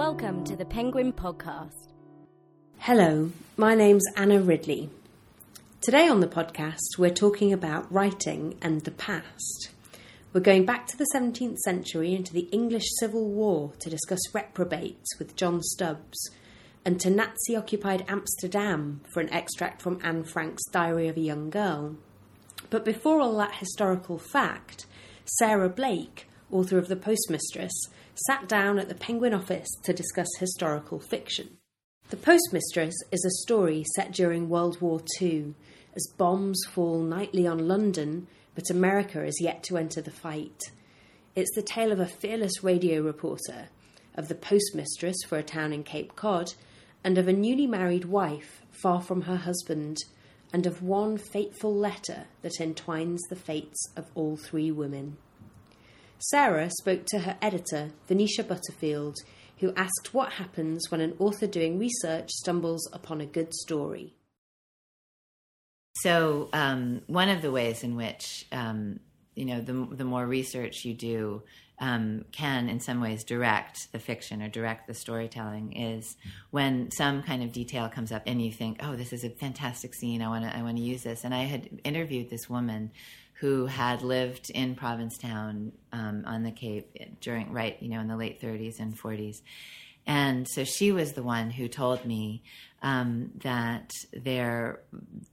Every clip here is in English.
Welcome to the Penguin Podcast. Hello, my name's Anna Ridley. Today on the podcast, we're talking about writing and the past. We're going back to the 17th century into the English Civil War to discuss reprobates with John Stubbs, and to Nazi occupied Amsterdam for an extract from Anne Frank's Diary of a Young Girl. But before all that historical fact, Sarah Blake, author of The Postmistress, sat down at the Penguin office to discuss historical fiction. The Postmistress is a story set during World War II as bombs fall nightly on London, but America is yet to enter the fight. It's the tale of a fearless radio reporter, of the postmistress for a town in Cape Cod, and of a newly married wife far from her husband, and of one fateful letter that entwines the fates of all three women. Sarah spoke to her editor, Venetia Butterfield, who asked what happens when an author doing research stumbles upon a good story. So, um, one of the ways in which um, you know the the more research you do um, can, in some ways, direct the fiction or direct the storytelling is when some kind of detail comes up and you think, "Oh, this is a fantastic scene. I want to I want to use this." And I had interviewed this woman who had lived in Provincetown um, on the Cape during right, you know, in the late 30s and 40s. And so she was the one who told me um, that there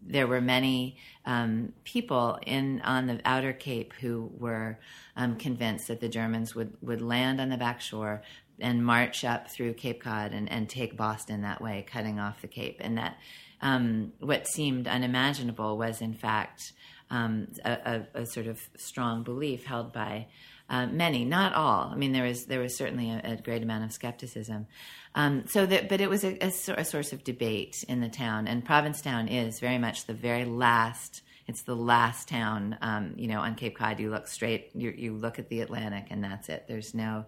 there were many um, people in on the outer Cape who were um, convinced that the Germans would would land on the back shore and march up through Cape Cod and, and take Boston that way, cutting off the Cape, and that um, what seemed unimaginable was in fact um, a, a, a, sort of strong belief held by uh, many, not all. I mean, there was there was certainly a, a great amount of skepticism. Um, so that, but it was a, source of debate in the town, and Provincetown is very much the very last. It's the last town, um, you know, on Cape Cod. You look straight, you, you, look at the Atlantic, and that's it. There's no,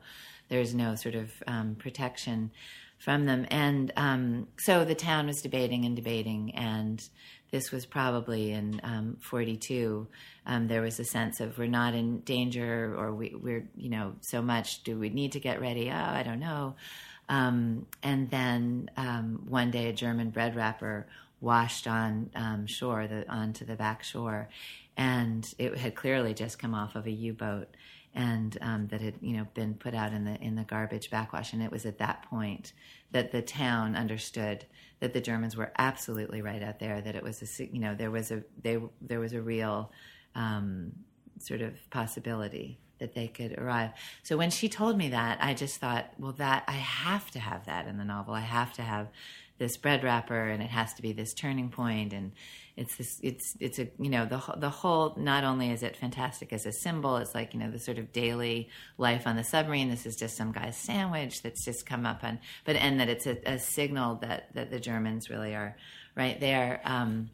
there's no sort of um, protection from them, and um, so the town was debating and debating, and this was probably in um, 42 um, there was a sense of we're not in danger or we, are you know so much do we need to get ready? Oh i don't know. Um, and then um, one day a german bread wrapper washed on um, shore the, onto the back shore and it had clearly just come off of a u-boat and um, that had you know been put out in the in the garbage backwash and it was at that point that the town understood that the Germans were absolutely right out there. That it was a you know there was a they there was a real um, sort of possibility that they could arrive. So when she told me that, I just thought, well, that I have to have that in the novel. I have to have this bread wrapper, and it has to be this turning point, and it's this it's it's a you know the the whole not only is it fantastic as a symbol it's like you know the sort of daily life on the submarine this is just some guy's sandwich that's just come up on but and that it's a, a signal that that the Germans really are right? There um,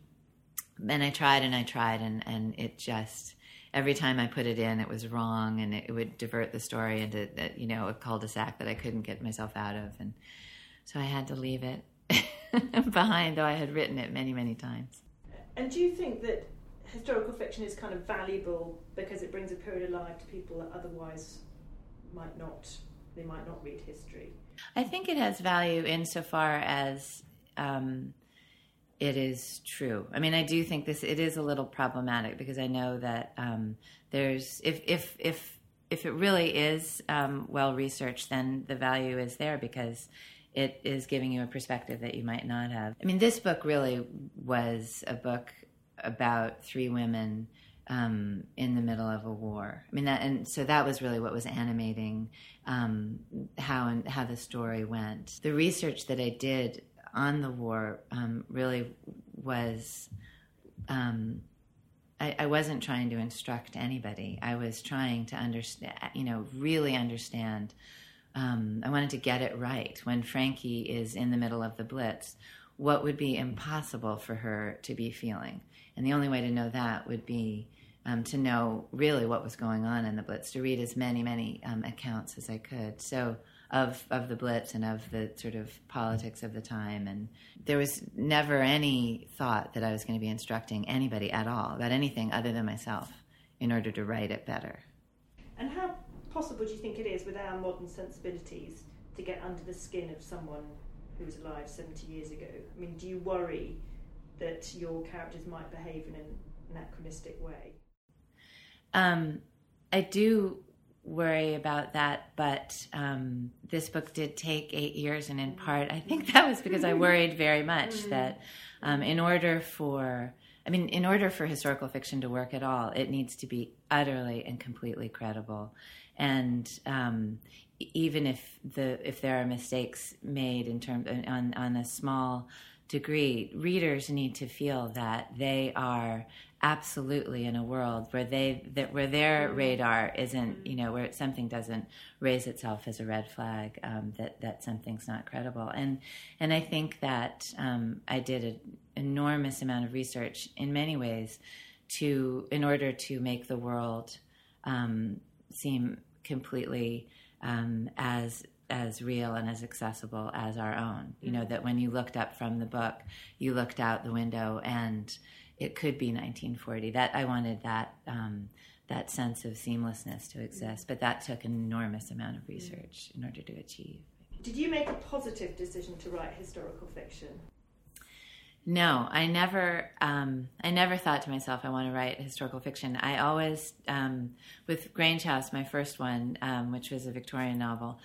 and I tried and I tried and and it just every time I put it in it was wrong and it, it would divert the story into you know a cul-de-sac that I couldn't get myself out of. And so I had to leave it behind though I had written it many many times and do you think that historical fiction is kind of valuable because it brings a period alive to people that otherwise might not they might not read history? I think it has value insofar as um, it is true. I mean, I do think this it is a little problematic because I know that um, there's if if if if it really is um, well researched, then the value is there because it is giving you a perspective that you might not have. I mean, this book really was a book about three women um, in the middle of a war. I mean, that, and so that was really what was animating um, how and how the story went. The research that I did on the war um, really was. Um, I, I, wasn't trying to instruct anybody. I was trying to understand, you know, really understand um, I wanted to get it right. When Frankie is in the middle of the blitz, what would be impossible for her to be feeling? And the only way to know that would be um, to know really what was going on in the blitz, to read as many, many um, accounts as I could. So of of the blitz and of the sort of politics of the time and there was never any thought that I was going to be instructing anybody at all about anything other than myself in order to write it better. And how possible do you think it is with our modern sensibilities to get under the skin of someone who was alive 70 years ago? I mean, do you worry that your characters might behave in an anachronistic way? Um, I do worry about that, but um, this book did take eight years, and in part, I think that was because I worried very much mm. that um, in order for I mean, in order for historical fiction to work at all, it needs to be utterly and completely credible. And um, even if the if there are mistakes made in terms on on a small degree, readers need to feel that they are absolutely in a world where they that where their mm-hmm. radar isn't you know where something doesn't raise itself as a red flag um, that that something's not credible and and I think that um, I did an enormous amount of research in many ways to in order to make the world um, seem completely um, as as real and as accessible as our own. You know, mm-hmm. that when you looked up from the book, you looked out the window and it could be 1940. That I wanted that um, that sense of seamlessness to exist, but that took an enormous amount of research in order to achieve. Did you make a positive decision to write historical fiction? No, I never. Um, I never thought to myself, I want to write historical fiction. I always, um, with Grange House, my first one, um, which was a Victorian novel.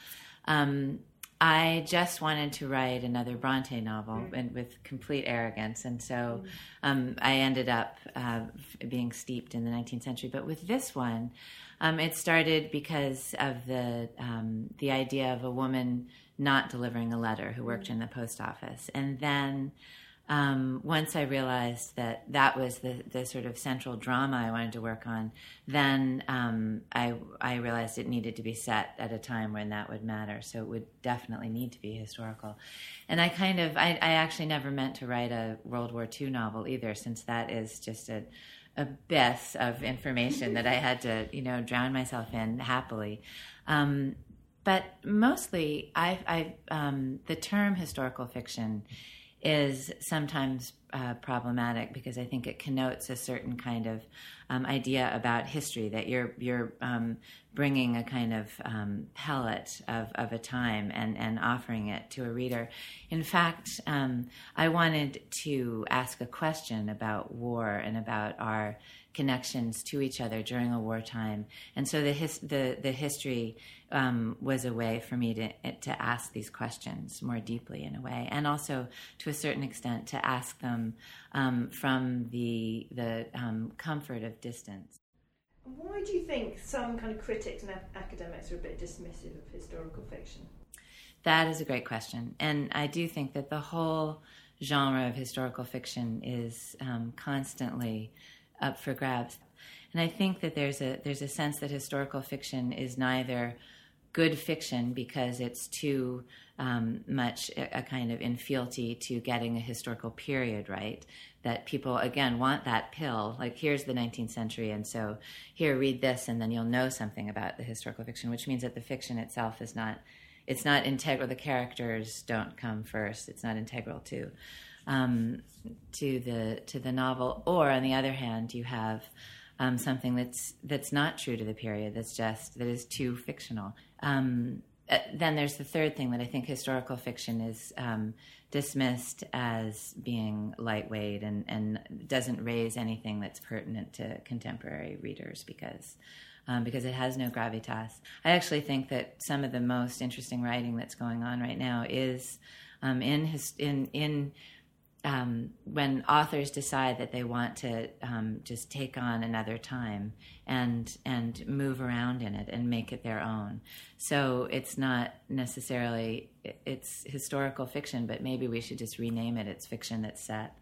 Um, I just wanted to write another Bronte novel mm. and with complete arrogance, and so mm. um, I ended up uh, being steeped in the 19th century. But with this one, um, it started because of the um, the idea of a woman not delivering a letter who worked mm. in the post office, and then um, once I realized that that was the, the sort of central drama I wanted to work on, then um, I, I realized it needed to be set at a time when that would matter. So it would definitely need to be historical. And I kind of, I, I actually never meant to write a World War II novel either, since that is just a, abyss of information that I had to, you know, drown myself in happily. Um, but mostly, I, I um, the term historical fiction is sometimes uh, problematic because I think it connotes a certain kind of um, idea about history that you're you're um, bringing a kind of um, pellet of, of a time and, and offering it to a reader. In fact, um, I wanted to ask a question about war and about our connections to each other during a wartime, and so the his, the the history um, was a way for me to to ask these questions more deeply in a way, and also to a certain extent to ask them um, from the the um, comfort of distance. Why do you think some kind of critics and academics are a bit dismissive of historical fiction? That is a great question, and I do think that the whole genre of historical fiction is um, constantly up for grabs. And I think that there's a there's a sense that historical fiction is neither good fiction because it's too um, much a, a, kind of in fealty to getting a historical period right. That people again want that pill. Like here's the 19th century, and so here read this, and then you'll know something about the historical fiction. Which means that the fiction itself is not it's not integral. The characters don't come first. It's not integral to um, to the to the novel. Or on the other hand, you have um, something that's that's not true to the period. That's just that is too fictional. Um, uh, then there's the third thing that I think historical fiction is um, dismissed as being lightweight and, and doesn't raise anything that's pertinent to contemporary readers because um, because it has no gravitas. I actually think that some of the most interesting writing that's going on right now is um, in his, in in um, when authors decide that they want to um, just take on another time and and move around in it and make it their own. So it's not necessarily it's historical fiction, but maybe we should just rename it. It's fiction that's set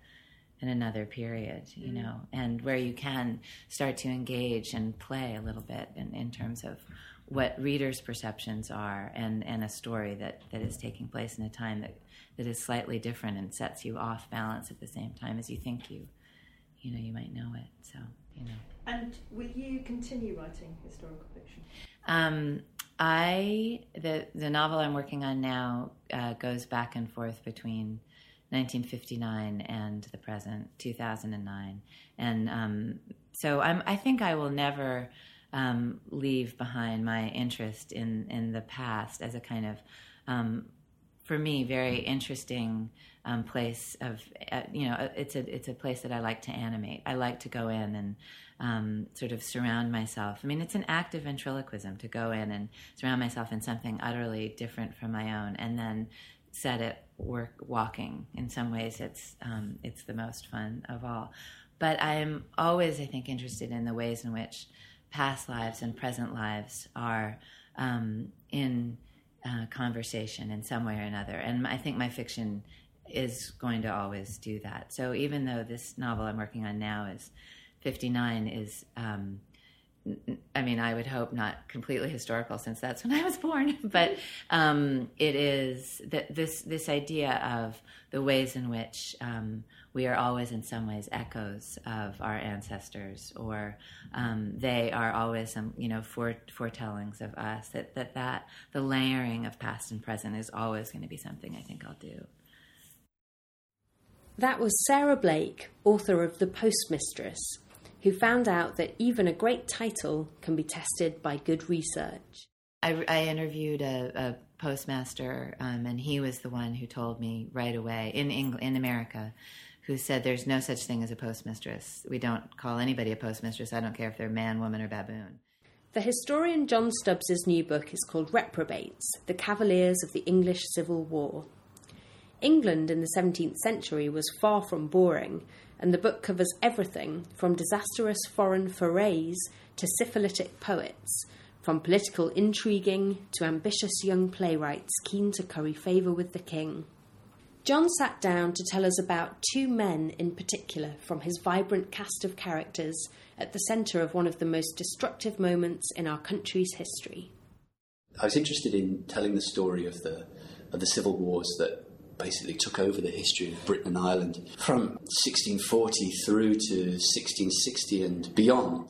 in another period, you mm-hmm. know, and where you can start to engage and play a little bit in, in terms of what readers' perceptions are and, and a story that, that is taking place in a time that, that is slightly different and sets you off balance at the same time as you think you you know you might know it. So you know. And will you continue writing historical fiction? Um, I the the novel I'm working on now uh, goes back and forth between 1959 and the present 2009 and um, so I'm I think I will never um, leave behind my interest in in the past as a kind of um, for me, very interesting um, place of uh, you know it's a it's a place that I like to animate. I like to go in and um, sort of surround myself. I mean, it's an act of ventriloquism to go in and surround myself in something utterly different from my own, and then set it work walking. In some ways, it's um, it's the most fun of all. But I'm always, I think, interested in the ways in which past lives and present lives are um, in uh, conversation in some way or another. And I think my fiction is going to always do that. So even though this novel I'm working on now is 59, is um, I mean, I would hope not completely historical since that's when I was born, but um, it is that this this idea of the ways in which um, we are always, in some ways, echoes of our ancestors, or um, they are always some you know fore, foretellings of us. That that that the layering of past and present is always going to be something I think I'll do. That was Sarah Blake, author of The Postmistress who found out that even a great title can be tested by good research. I, I interviewed a, a postmaster, um, and he was the one who told me right away in England, in America, who said there's no such thing as a postmistress. We don't call anybody a postmistress. I don't care if they're man, woman, or baboon. The historian John Stubbs's new book is called Reprobates: The Cavaliers of the English Civil War. England in the 17th century was far from boring, and the book covers everything from disastrous foreign forays to syphilitic poets, from political intriguing to ambitious young playwrights keen to curry favour with the king. John sat down to tell us about two men in particular from his vibrant cast of characters at the centre of one of the most destructive moments in our country's history. I was interested in telling the story of the of the civil wars that basically took over the history of Britain and Ireland from 1640 through to 1660 and beyond.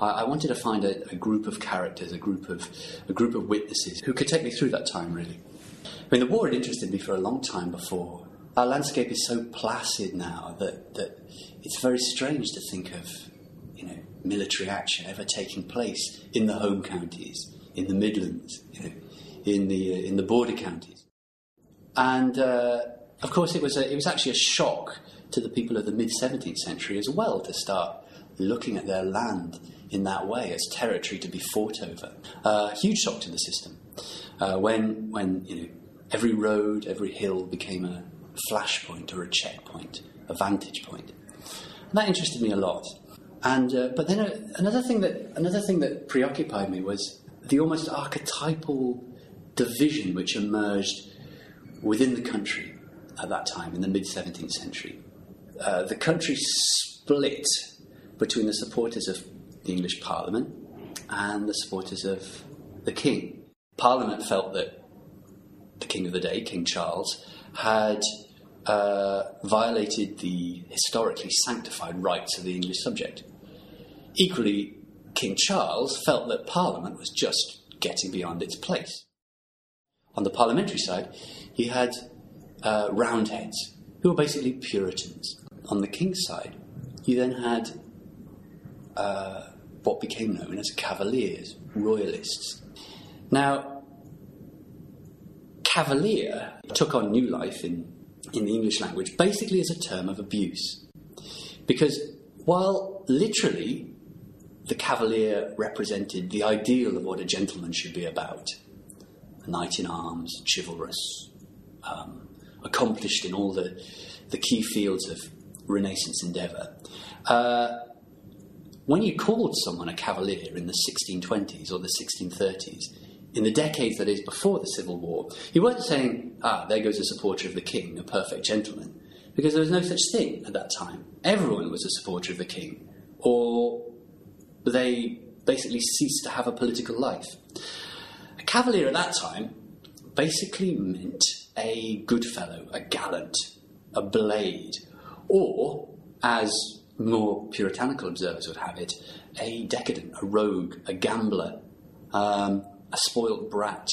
I, wanted to find a, a, group of characters, a group of a group of witnesses who could take me through that time. Really, I mean, the war had interested me for a long time before. Our landscape is so placid now that that it's very strange to think of you know military action ever taking place in the home counties, in the Midlands, you know, in the uh, in the border counties. And uh, of course, it was, a, it was actually a shock to the people of the mid 17th century as well to start looking at their land in that way as territory to be fought over. Uh, huge shock to the system. Uh, when, when you know, every road, every hill became a flashpoint or a checkpoint, a vantage point. And that interested me a lot. And, uh, but then uh, another, thing that, another thing that preoccupied me was the almost archetypal division which emerged within the country at that time, in the mid 17th century. Uh, the country split between the supporters of the English Parliament and the supporters of the King. Parliament felt that the King of the day, King Charles, had uh, violated the historically sanctified rights of the English subject. Equally, King Charles felt that Parliament was just getting beyond its place. On the parliamentary side, he had uh, Roundheads, who were basically Puritans. On the king's side, he then had uh, what became known as Cavaliers, Royalists. Now, Cavalier took on new life in, in the English language basically as a term of abuse. Because while literally the Cavalier represented the ideal of what a gentleman should be about, a knight in arms, chivalrous, um, accomplished in all the, the key fields of Renaissance endeavour. Uh, when you called someone a cavalier in the 1620s or the 1630s, in the decades that is before the Civil War, you weren't saying, ah, there goes a supporter of the king, a perfect gentleman, because there was no such thing at that time. Everyone was a supporter of the king, or they basically ceased to have a political life. A cavalier at that time basically meant a good fellow, a gallant, a blade, or, as more puritanical observers would have it, a decadent, a rogue, a gambler, um, a spoilt brat.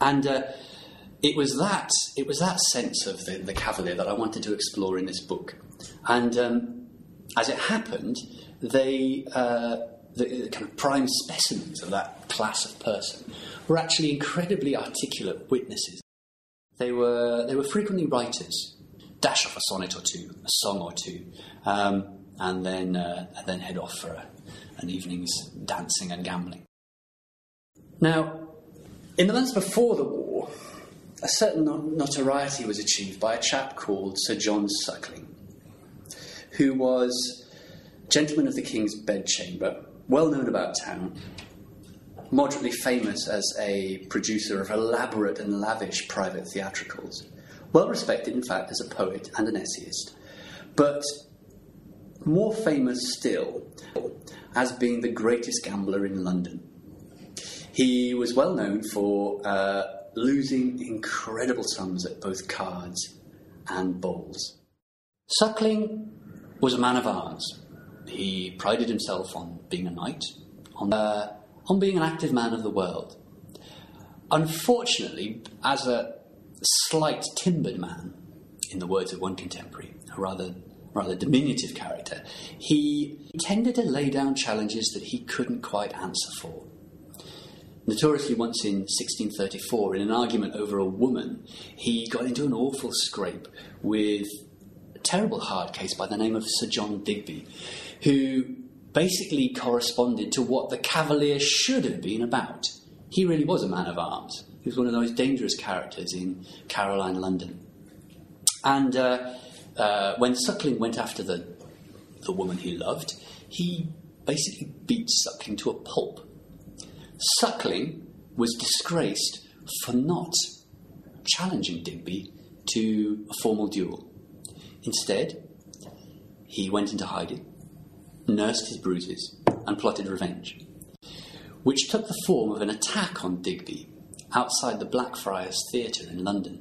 And uh, it was that it was that sense of the, the, cavalier that I wanted to explore in this book. And um, as it happened, they uh, the kind of prime specimens of that class of person were actually incredibly articulate witnesses. They were, they were frequently writers, dash off a sonnet or two, a song or two, um, and, then, uh, and then head off for a, an evening's dancing and gambling. Now, in the months before the war, a certain notoriety was achieved by a chap called Sir John Suckling, who was gentleman of the King's bedchamber, well known about town, moderately famous as a producer of elaborate and lavish private theatricals, well respected, in fact, as a poet and an essayist, but more famous still as being the greatest gambler in London. He was well known for uh, losing incredible sums at both cards and bowls. Suckling was a man of arms. He prided himself on being a knight, on, uh, on being an active man of the world. Unfortunately, as a slight timbered man, in the words of one contemporary, a rather rather diminutive character, he tended to lay down challenges that he couldn't quite answer for. Notoriously, once in 1634, in an argument over a woman, he got into an awful scrape with a terrible hard case by the name of Sir John Digby, who basically corresponded to what the Cavalier should have been about. He really was a man of arms. He was one of the most dangerous characters in Caroline London. And uh, uh, when Suckling went after the, the woman he loved, he basically beat Suckling to a pulp Suckling was disgraced for not challenging Digby to a formal duel. Instead, he went into hiding, nursed his bruises, and plotted revenge, which took the form of an attack on Digby outside the Blackfriars Theatre in London.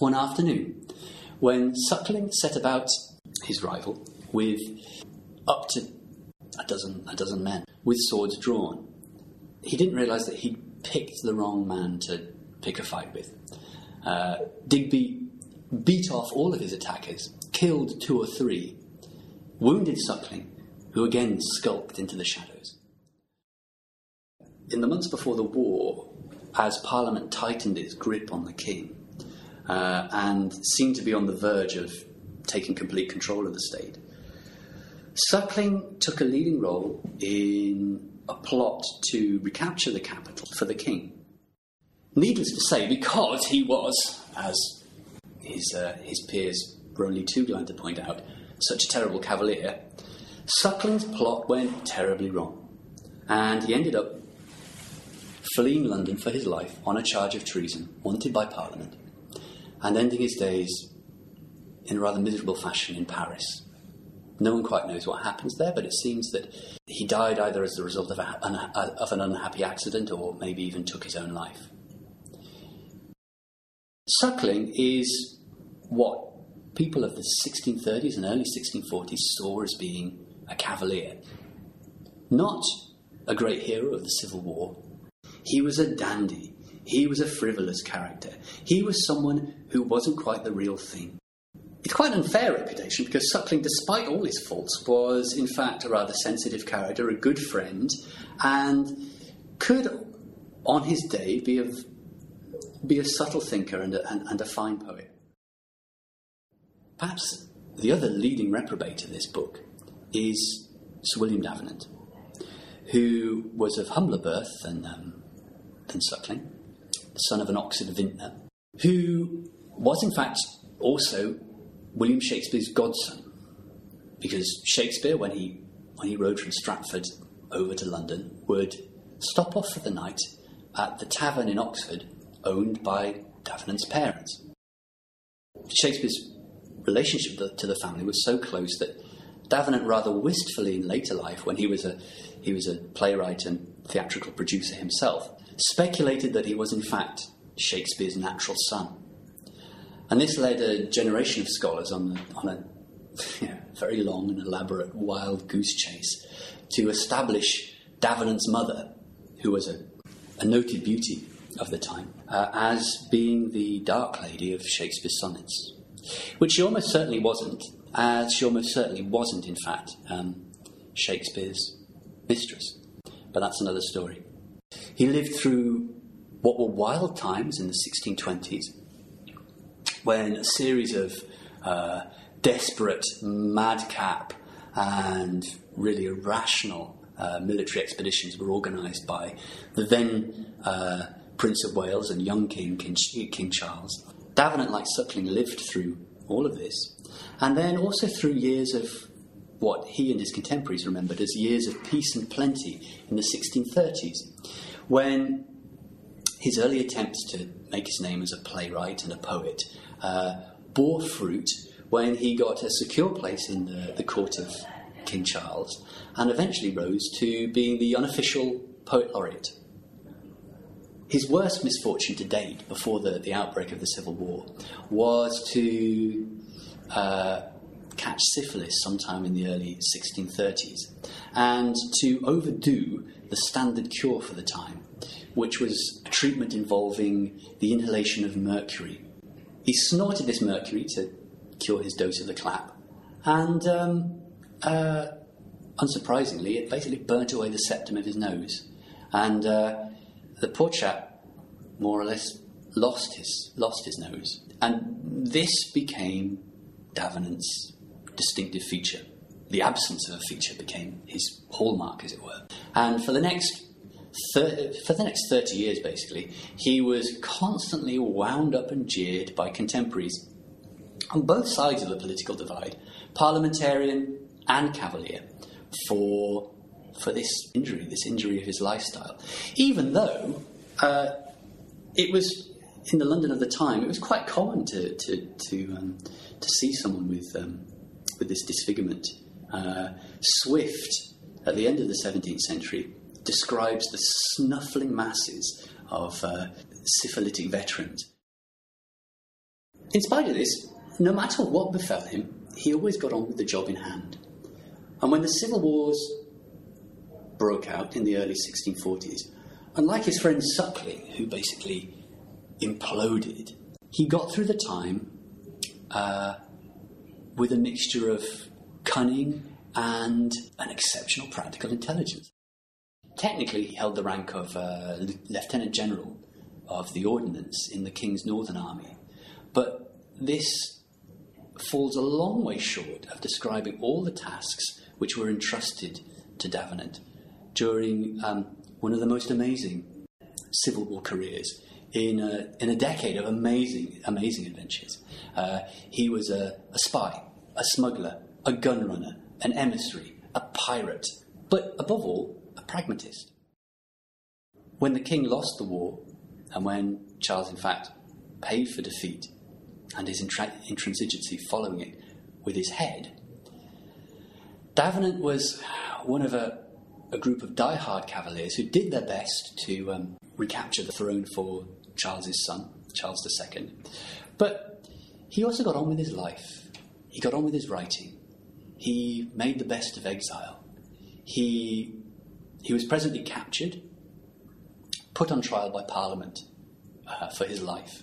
One afternoon, when Suckling set about his rival with up to a dozen, a dozen men with swords drawn, he didn't realise that he'd picked the wrong man to pick a fight with. Uh, Digby beat off all of his attackers, killed two or three, wounded Suckling, who again skulked into the shadows. In the months before the war, as Parliament tightened its grip on the king uh, and seemed to be on the verge of taking complete control of the state, Suckling took a leading role in a plot to recapture the capital for the king. Needless to say, because he was, as his, uh, his peers were only too glad to point out, such a terrible cavalier, Suckling's plot went terribly wrong. And he ended up fleeing London for his life on a charge of treason, wanted by Parliament, and ending his days in a rather miserable fashion in Paris. No one quite knows what happens there, but it seems that he died either as the result of, a, of an unhappy accident or maybe even took his own life. Suckling is what people of the 1630s and early 1640s saw as being a cavalier. Not a great hero of the Civil War. He was a dandy. He was a frivolous character. He was someone who wasn't quite the real thing. It's quite an unfair reputation because Suckling, despite all his faults, was in fact a rather sensitive character, a good friend, and could, on his day, be a, be a subtle thinker and a, and, and a fine poet. Perhaps the other leading reprobate of this book is Sir William Davenant, who was of humbler birth than, um, than Suckling, the son of an Oxford vintner, who was in fact also William Shakespeare's godson, because Shakespeare, when he when he rode from Stratford over to London, would stop off for the night at the tavern in Oxford, owned by Davenant's parents. Shakespeare's relationship to the family was so close that Davenant rather wistfully in later life, when he was a he was a playwright and theatrical producer himself, speculated that he was in fact Shakespeare's natural son. And this led a generation of scholars on, on a very long and elaborate wild goose chase to establish Davenant's mother, who was a, a noted beauty of the time, uh, as being the dark lady of Shakespeare's sonnets. Which she almost certainly wasn't, as she almost certainly wasn't, in fact, um, Shakespeare's mistress. But that's another story. He lived through what were wild times in the 1620s when a series of uh, desperate, madcap, and really irrational uh, military expeditions were organised by the then uh, Prince of Wales and young King, King, King Charles. Davenant, like Suckling, lived through all of this, and then also through years of what he and his contemporaries remembered as years of peace and plenty in the 1630s, when his early attempts to make his name as a playwright and a poet uh, bore fruit when he got a secure place in the, the court of King Charles and eventually rose to being the unofficial poet laureate. His worst misfortune to date, before the, the outbreak of the Civil War, was to uh, catch syphilis sometime in the early 1630s and to overdo the standard cure for the time, which was a treatment involving the inhalation of mercury. He snorted this mercury to cure his dose of the clap, and um, uh, unsurprisingly, it basically burnt away the septum of his nose. And uh, the poor chap more or less lost his, lost his nose. And this became Davenant's distinctive feature. The absence of a feature became his hallmark, as it were. And for the next thir- for the next 30 years, basically, he was constantly wound up and jeered by contemporaries on both sides of the political divide, parliamentarian and cavalier, for, for this injury, this injury of his lifestyle. Even though uh, it was in the London of the time, it was quite common to, to, to, um, to see someone with, um, with this disfigurement. Uh, Swift, at the end of the 17th century, describes the snuffling masses of uh, syphilitic veterans. In spite of this, no matter what befell him, he always got on with the job in hand. And when the civil wars broke out in the early 1640s, unlike his friend Suckling, who basically imploded, he got through the time uh, with a mixture of cunning and an exceptional practical intelligence. Technically, he held the rank of uh, Lieutenant General of the Ordnance in the King's Northern Army, but this falls a long way short of describing all the tasks which were entrusted to Davenant during um, one of the most amazing Civil War careers in a, in a decade of amazing, amazing adventures. Uh, he was a, a spy, a smuggler, a gun runner, an emissary, a pirate, but above all, pragmatist. When the king lost the war, and when Charles, in fact, paid for defeat and his intra- intransigency following it with his head, Davenant was one of a, a group of die-hard cavaliers who did their best to um, recapture the throne for Charles's son, Charles II. But he also got on with his life. He got on with his writing. He made the best of exile. He, he was presently captured, put on trial by Parliament uh, for his life.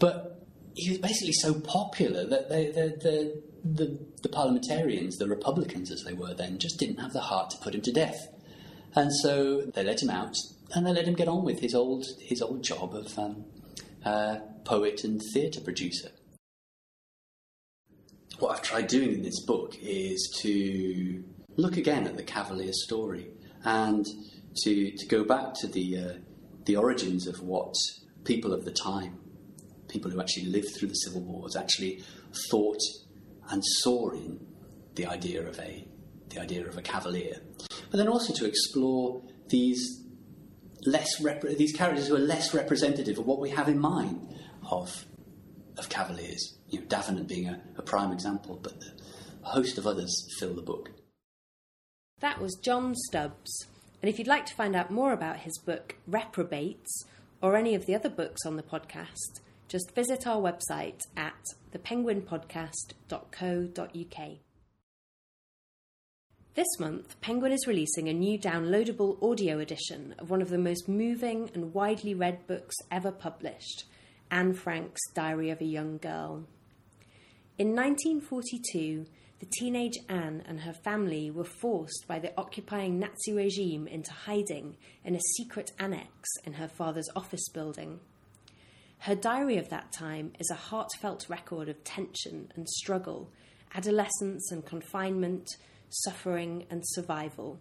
But he was basically so popular that they, the, the, the, parliamentarians, the Republicans as they were then, just didn't have the heart to put him to death. And so they let him out and they let him get on with his old, his old job of um, uh, poet and theatre producer. What I've tried doing in this book is to look again at the Cavalier story and to, to go back to the, uh, the origins of what people of the time, people who actually lived through the civil wars, actually thought and saw in the idea of a, the idea of a cavalier. But then also to explore these less rep- these characters who are less representative of what we have in mind of of cavaliers. You know, Davenant being a, a prime example, but a host of others fill the book. That was John Stubbs. And if you'd like to find out more about his book, Reprobates, or any of the other books on the podcast, just visit our website at thepenguinpodcast.co.uk. This month, Penguin is releasing a new downloadable audio edition of one of the most moving and widely read books ever published Anne Frank's Diary of a Young Girl. In 1942, the teenage Anne and her family were forced by the occupying Nazi regime into hiding in a secret annex in her father's office building. Her diary of that time is a heartfelt record of tension and struggle, adolescence and confinement, suffering and survival.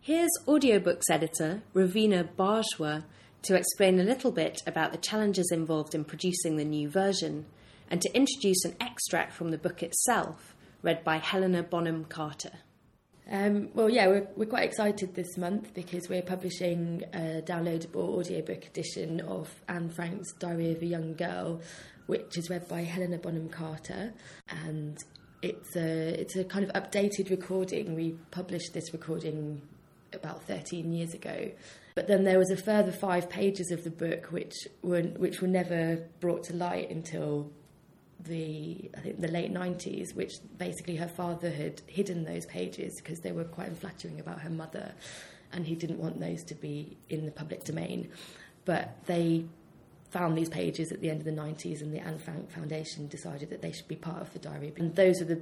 Here's audiobooks editor Ravina Bajwa to explain a little bit about the challenges involved in producing the new version and to introduce an extract from the book itself, read by Helena Bonham Carter. Um, well, yeah, we're, we're quite excited this month because we're publishing a downloadable audiobook edition of Anne Frank's Diary of a Young Girl, which is read by Helena Bonham Carter. And it's a, it's a kind of updated recording. We published this recording about 13 years ago. But then there was a further five pages of the book which were, which were never brought to light until the I think the late 90s, which basically her father had hidden those pages because they were quite unflattering about her mother, and he didn't want those to be in the public domain. But they found these pages at the end of the 90s, and the Anne Frank Foundation decided that they should be part of the diary. And those are the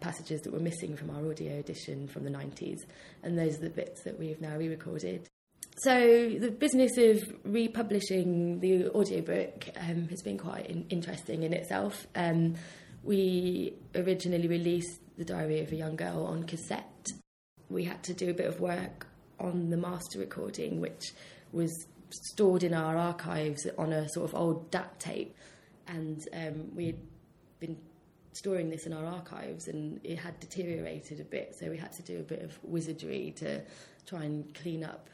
passages that were missing from our audio edition from the 90s, and those are the bits that we've now re recorded. So the business of republishing the audiobook um, has been quite in- interesting in itself. Um, we originally released The Diary of a Young Girl on cassette. We had to do a bit of work on the master recording, which was stored in our archives on a sort of old DAT tape. And um, we had been storing this in our archives and it had deteriorated a bit, so we had to do a bit of wizardry to try and clean up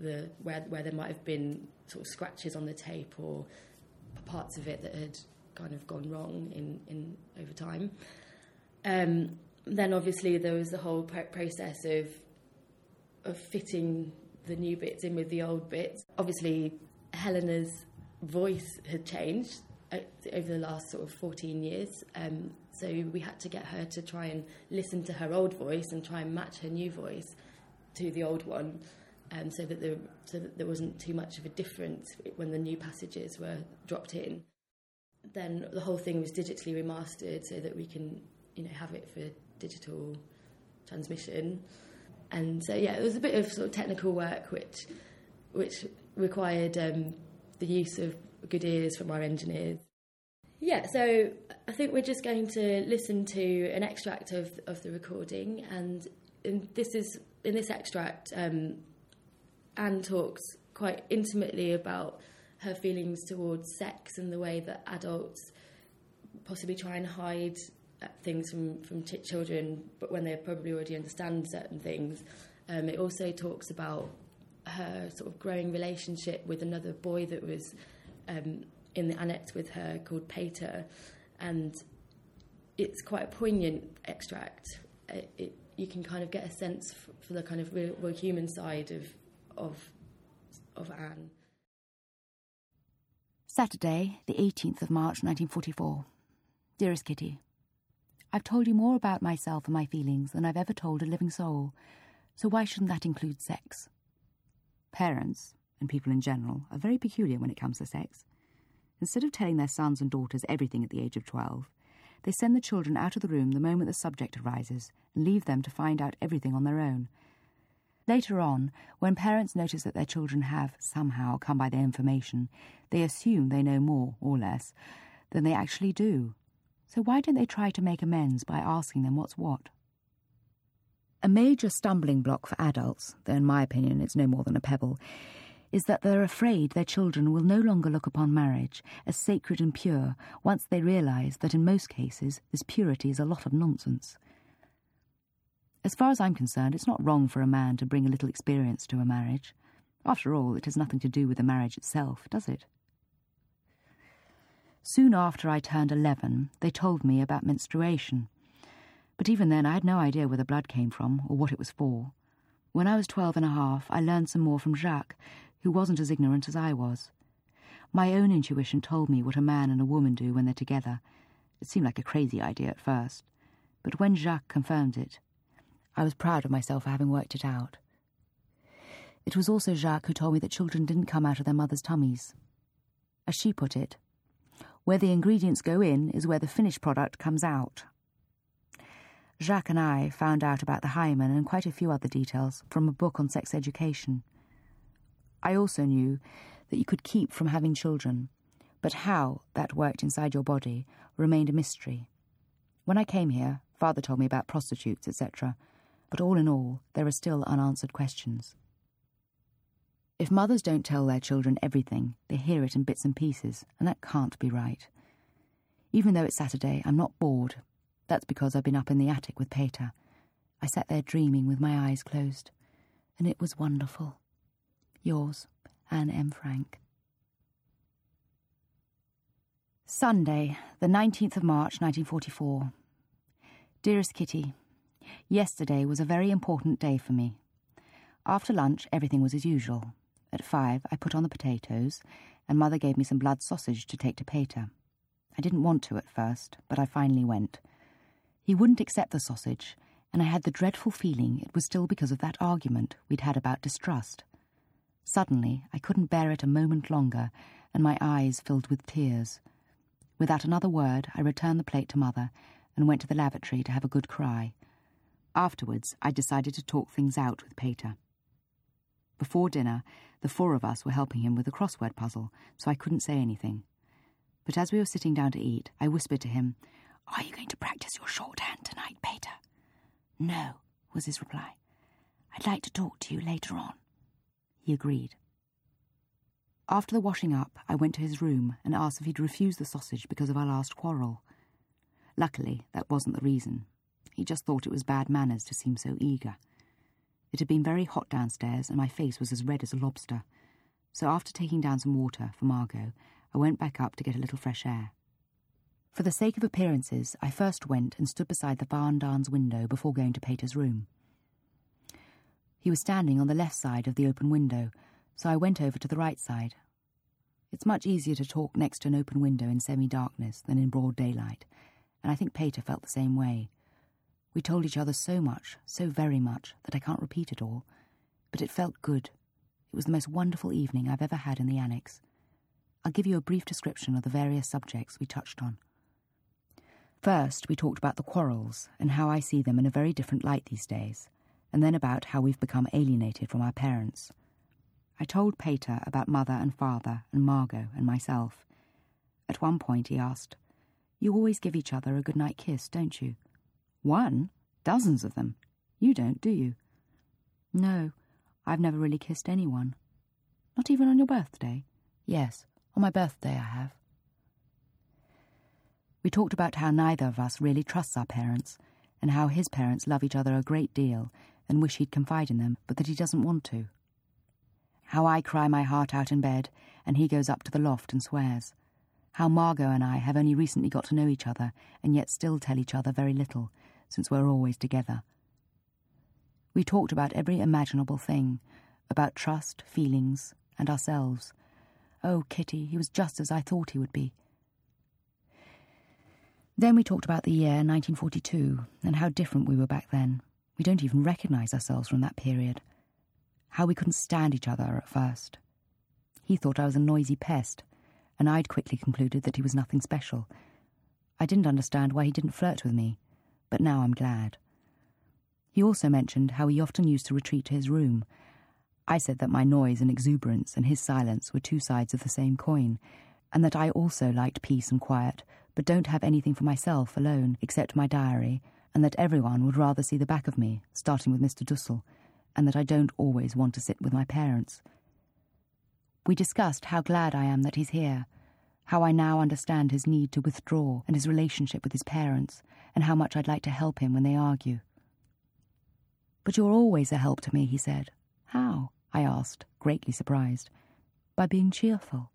the where where there might have been sort of scratches on the tape or parts of it that had kind of gone wrong in, in over time. Um, then obviously there was the whole process of of fitting the new bits in with the old bits. Obviously, Helena's voice had changed uh, over the last sort of 14 years. Um, so we had to get her to try and listen to her old voice and try and match her new voice to the old one um, so that there so that there wasn't too much of a difference when the new passages were dropped in. Then the whole thing was digitally remastered so that we can you know have it for digital transmission. And so yeah, it was a bit of sort of technical work which which required um, the use of good ears from our engineers. Yeah, so I think we're just going to listen to an extract of of the recording, and, and this is in this extract. Um, Anne talks quite intimately about her feelings towards sex and the way that adults possibly try and hide uh, things from, from ch- children, but when they probably already understand certain things. Um, it also talks about her sort of growing relationship with another boy that was um, in the annex with her called Peter, and it's quite a poignant extract. It, it, you can kind of get a sense for, for the kind of real, real human side of of, of Anne. Saturday, the 18th of March 1944. Dearest Kitty, I've told you more about myself and my feelings than I've ever told a living soul, so why shouldn't that include sex? Parents, and people in general, are very peculiar when it comes to sex. Instead of telling their sons and daughters everything at the age of 12, they send the children out of the room the moment the subject arises and leave them to find out everything on their own, Later on, when parents notice that their children have, somehow, come by their information, they assume they know more, or less, than they actually do. So why don't they try to make amends by asking them what's what? A major stumbling block for adults, though in my opinion it's no more than a pebble, is that they're afraid their children will no longer look upon marriage as sacred and pure once they realise that in most cases this purity is a lot of nonsense. As far as I'm concerned, it's not wrong for a man to bring a little experience to a marriage. After all, it has nothing to do with the marriage itself, does it? Soon after I turned 11, they told me about menstruation. But even then, I had no idea where the blood came from or what it was for. When I was twelve and a half, I learned some more from Jacques, who wasn't as ignorant as I was. My own intuition told me what a man and a woman do when they're together. It seemed like a crazy idea at first, but when Jacques confirmed it, I was proud of myself for having worked it out. It was also Jacques who told me that children didn't come out of their mother's tummies. As she put it, where the ingredients go in is where the finished product comes out. Jacques and I found out about the hymen and quite a few other details from a book on sex education. I also knew that you could keep from having children, but how that worked inside your body remained a mystery. When I came here, father told me about prostitutes, etc., but all in all, there are still unanswered questions. If mothers don't tell their children everything, they hear it in bits and pieces, and that can't be right. Even though it's Saturday, I'm not bored. That's because I've been up in the attic with Peter. I sat there dreaming with my eyes closed, and it was wonderful. Yours, Anne M. Frank. Sunday, the 19th of March, 1944. Dearest Kitty, yesterday was a very important day for me. After lunch, everything was as usual. At five, I put on the potatoes, and Mother gave me some blood sausage to take to Peter. I didn't want to at first, but I finally went. He wouldn't accept the sausage, and I had the dreadful feeling it was still because of that argument we'd had about distrust. Suddenly, I couldn't bear it a moment longer, and my eyes filled with tears. Without another word, I returned the plate to Mother and went to the lavatory to have a good cry. Afterwards, I decided to talk things out with Peter. Before dinner, the four of us were helping him with a crossword puzzle, so I couldn't say anything. But as we were sitting down to eat, I whispered to him, Are you going to practice your shorthand tonight, Peter? No, was his reply. I'd like to talk to you later on. He agreed. After the washing up, I went to his room and asked if he'd refused the sausage because of our last quarrel. Luckily, that wasn't the reason. He just thought it was bad manners to seem so eager. It had been very hot downstairs, and my face was as red as a lobster. So after taking down some water for Margot, I went back up to get a little fresh air. For the sake of appearances, I first went and stood beside the Van Daan's window before going to Peter's room. He was standing on the left side of the open window, so I went over to the right side. It's much easier to talk next to an open window in semi darkness than in broad daylight, and I think Peter felt the same way. We told each other so much, so very much, that I can't repeat it all, but it felt good. It was the most wonderful evening I've ever had in the annex. I'll give you a brief description of the various subjects we touched on. First, we talked about the quarrels and how I see them in a very different light these days and then about how we've become alienated from our parents. I told Peter about mother and father and Margot and myself. At one point he asked, You always give each other a good night kiss, don't you? One? Dozens of them. You don't, do you? No, I've never really kissed anyone. Not even on your birthday? Yes, on my birthday I have. We talked about how neither of us really trusts our parents, and how his parents love each other a great deal and wish he'd confide in them, but that he doesn't want to. How I cry my heart out in bed, and he goes up to the loft and swears. How Margot and I have only recently got to know each other, and yet still tell each other very little, since we're always together. We talked about every imaginable thing, about trust, feelings, and ourselves. Oh, Kitty, he was just as I thought he would be. Then we talked about the year 1942 and how different we were back then. We don't even recognise ourselves from that period. How we couldn't stand each other at first. He thought I was a noisy pest, and I'd quickly concluded that he was nothing special. I didn't understand why he didn't flirt with me, but now I'm glad. He also mentioned how he often used to retreat to his room. I said that my noise and exuberance and his silence were two sides of the same coin, and that I also liked peace and quiet, but don't have anything for myself alone except my diary and that everyone would rather see the back of me, starting with Mr. Dussel, and that I don't always want to sit with my parents. We discussed how glad I am that he's here, how I now understand his need to withdraw and his relationship with his parents, and how much I'd like to help him when they argue. But you're always a help to me, he said. How? I asked, greatly surprised. By being cheerful.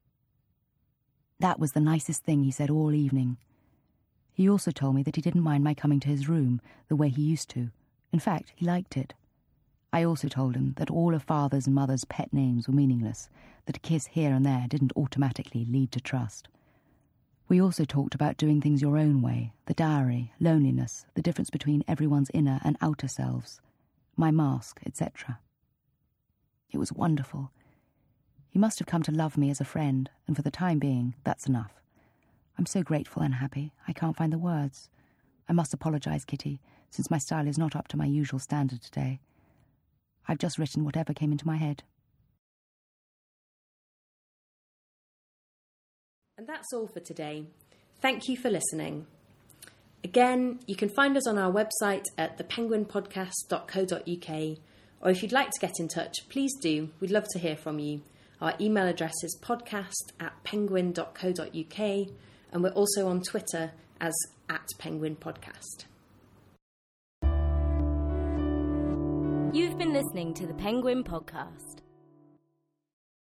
That was the nicest thing he said all evening. He also told me that he didn't mind my coming to his room the way he used to. In fact, he liked it. I also told him that all of father's and mother's pet names were meaningless, that a kiss here and there didn't automatically lead to trust. We also talked about doing things your own way, the diary, loneliness, the difference between everyone's inner and outer selves, my mask, etc. It was wonderful. He must have come to love me as a friend, and for the time being, that's enough. I'm so grateful and happy, I can't find the words. I must apologise, Kitty. since my style is not up to my usual standard today. I've just written whatever came into my head. And that's all for today. Thank you for listening. Again, you can find us on our website at thepenguinpodcast.co.uk, or if you'd like to get in touch, please do. We'd love to hear from you. Our email address is podcast at penguin.co.uk, and we're also on Twitter as at Penguin Podcast. You've been listening to the Penguin Podcast.